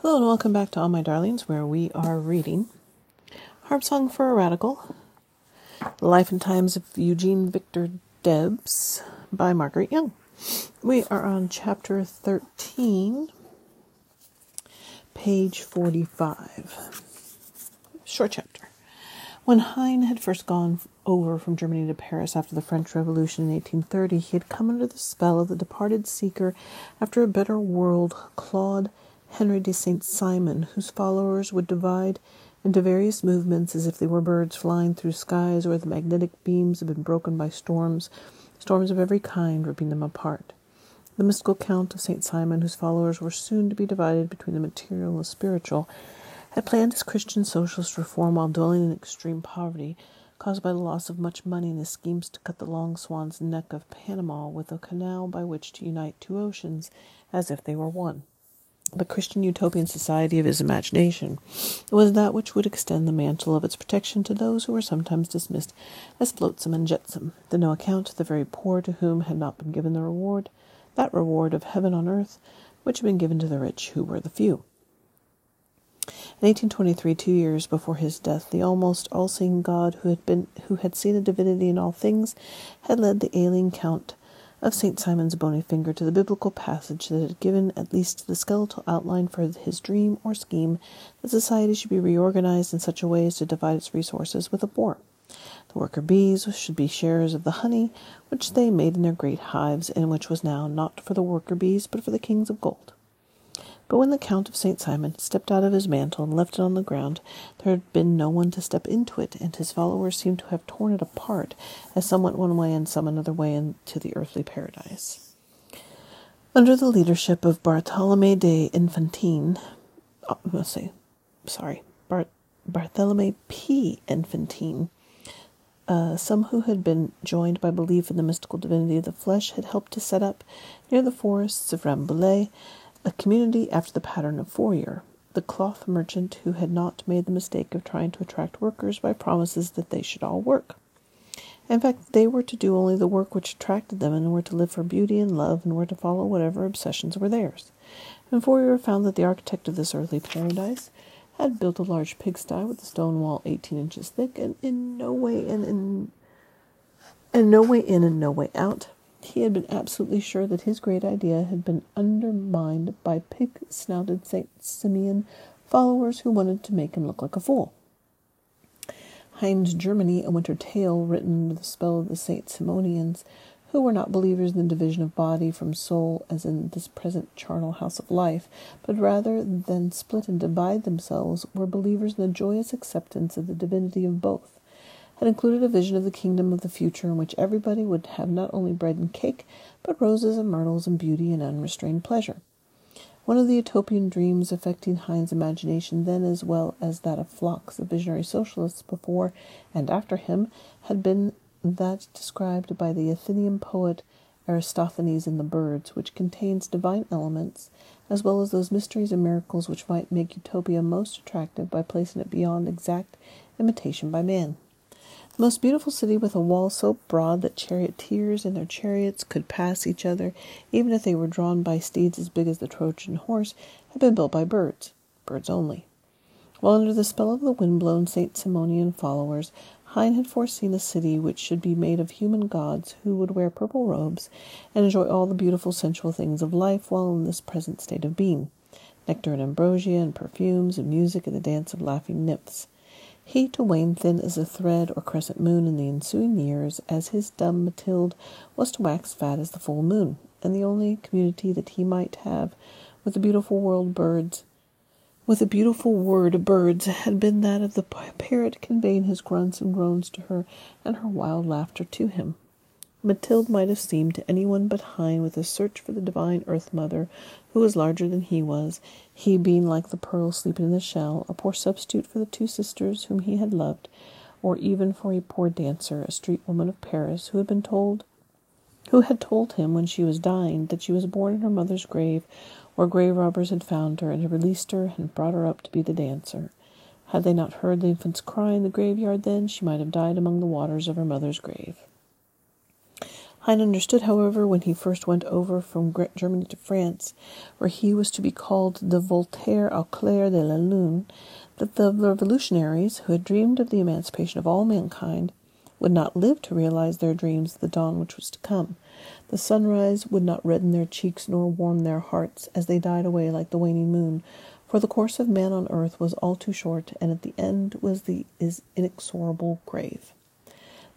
Hello and welcome back to All My Darlings, where we are reading Harp Song for a Radical, Life and Times of Eugene Victor Debs by Margaret Young. We are on chapter 13, page 45. Short chapter. When Heine had first gone over from Germany to Paris after the French Revolution in 1830, he had come under the spell of the departed seeker after a better world, Claude Henry de Saint Simon, whose followers would divide into various movements as if they were birds flying through skies where the magnetic beams had been broken by storms, storms of every kind ripping them apart. The mystical Count of St. Simon, whose followers were soon to be divided between the material and the spiritual, had planned his Christian socialist reform while dwelling in extreme poverty, caused by the loss of much money in his schemes to cut the long swan's neck of Panama with a canal by which to unite two oceans as if they were one the Christian utopian society of his imagination was that which would extend the mantle of its protection to those who were sometimes dismissed as flotsam and jetsam, the no account the very poor to whom had not been given the reward, that reward of heaven on earth, which had been given to the rich who were the few. In 1823, two years before his death, the almost all-seeing God, who had been, who had seen a divinity in all things, had led the ailing Count of St. Simon's bony finger to the biblical passage that had given at least the skeletal outline for his dream or scheme that society should be reorganized in such a way as to divide its resources with a poor. The worker bees should be sharers of the honey which they made in their great hives, and which was now not for the worker bees but for the kings of gold. But when the Count of St. Simon stepped out of his mantle and left it on the ground, there had been no one to step into it, and his followers seemed to have torn it apart, as some went one way and some another way into the earthly paradise. Under the leadership of Bartolome de Infantine, uh, let's say, sorry, Bart, Bartholomew P. Infantine, uh, some who had been joined by belief in the mystical divinity of the flesh had helped to set up, near the forests of Rambouillet, a community after the pattern of Fourier, the cloth merchant who had not made the mistake of trying to attract workers by promises that they should all work. In fact, they were to do only the work which attracted them and were to live for beauty and love and were to follow whatever obsessions were theirs. And Fourier found that the architect of this earthly paradise had built a large pigsty with a stone wall eighteen inches thick and in no way in, in and no way in and no way out he had been absolutely sure that his great idea had been undermined by pig snouted St. Simeon followers who wanted to make him look like a fool. Heine's Germany, a winter tale written under the spell of the St. Simonians, who were not believers in the division of body from soul as in this present charnel house of life, but rather than split and divide themselves, were believers in the joyous acceptance of the divinity of both had included a vision of the kingdom of the future in which everybody would have not only bread and cake, but roses and myrtles and beauty and unrestrained pleasure. One of the utopian dreams affecting Heine's imagination then as well as that of flocks of visionary socialists before and after him had been that described by the Athenian poet Aristophanes in The Birds, which contains divine elements, as well as those mysteries and miracles which might make utopia most attractive by placing it beyond exact imitation by man. Most beautiful city with a wall so broad that charioteers in their chariots could pass each other, even if they were drawn by steeds as big as the Trojan horse, had been built by birds, birds only. While under the spell of the wind-blown St. Simonian followers, Heine had foreseen a city which should be made of human gods who would wear purple robes and enjoy all the beautiful sensual things of life while in this present state of being nectar and ambrosia and perfumes and music and the dance of laughing nymphs he to wane thin as a thread or crescent moon in the ensuing years, as his dumb Mathilde was to wax fat as the full moon, and the only community that he might have with the beautiful world birds with the beautiful word birds had been that of the parrot conveying his grunts and groans to her and her wild laughter to him. Mathilde might have seemed to anyone but Heine with a search for the divine Earth Mother, who was larger than he was, he being like the pearl sleeping in the shell, a poor substitute for the two sisters whom he had loved, or even for a poor dancer, a street woman of Paris, who had been told who had told him when she was dying that she was born in her mother's grave, where grave robbers had found her and had released her and brought her up to be the dancer. Had they not heard the infant's cry in the graveyard then, she might have died among the waters of her mother's grave. Heine understood, however, when he first went over from Germany to France, where he was to be called the Voltaire au clair de la lune, that the revolutionaries, who had dreamed of the emancipation of all mankind, would not live to realize their dreams the dawn which was to come. The sunrise would not redden their cheeks nor warm their hearts as they died away like the waning moon, for the course of man on earth was all too short, and at the end was the inexorable grave.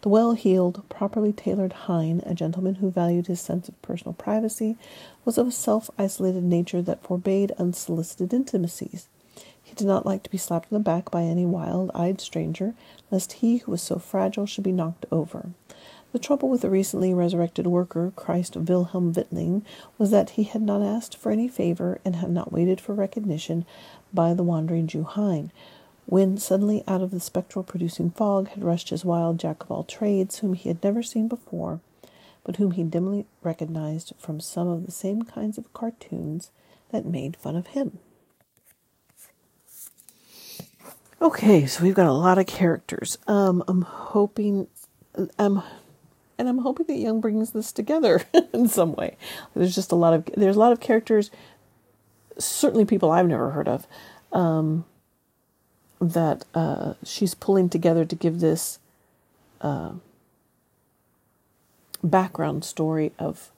The well heeled, properly tailored Heine, a gentleman who valued his sense of personal privacy, was of a self isolated nature that forbade unsolicited intimacies. He did not like to be slapped on the back by any wild eyed stranger, lest he who was so fragile should be knocked over. The trouble with the recently resurrected worker, Christ Wilhelm Weitling, was that he had not asked for any favor and had not waited for recognition by the wandering Jew Heine, when suddenly out of the spectral producing fog had rushed his wild jack of all trades, whom he had never seen before, but whom he dimly recognized from some of the same kinds of cartoons that made fun of him. Okay, so we've got a lot of characters. Um, I'm hoping, um, and I'm hoping that Young brings this together in some way. There's just a lot of there's a lot of characters, certainly people I've never heard of, um, that uh, she's pulling together to give this uh, background story of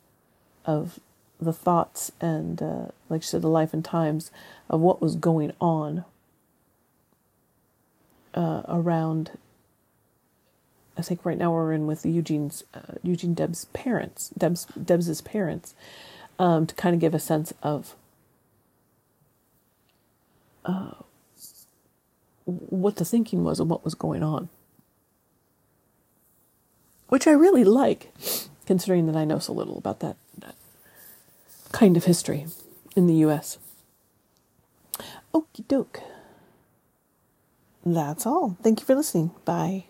of the thoughts and, uh, like she said, the life and times of what was going on uh, around. I think right now we're in with Eugene's uh, Eugene Debs' parents, Debs Debs's parents, um, to kind of give a sense of uh, what the thinking was and what was going on, which I really like, considering that I know so little about that, that kind of history in the U.S. Okie doke that's all. Thank you for listening. Bye.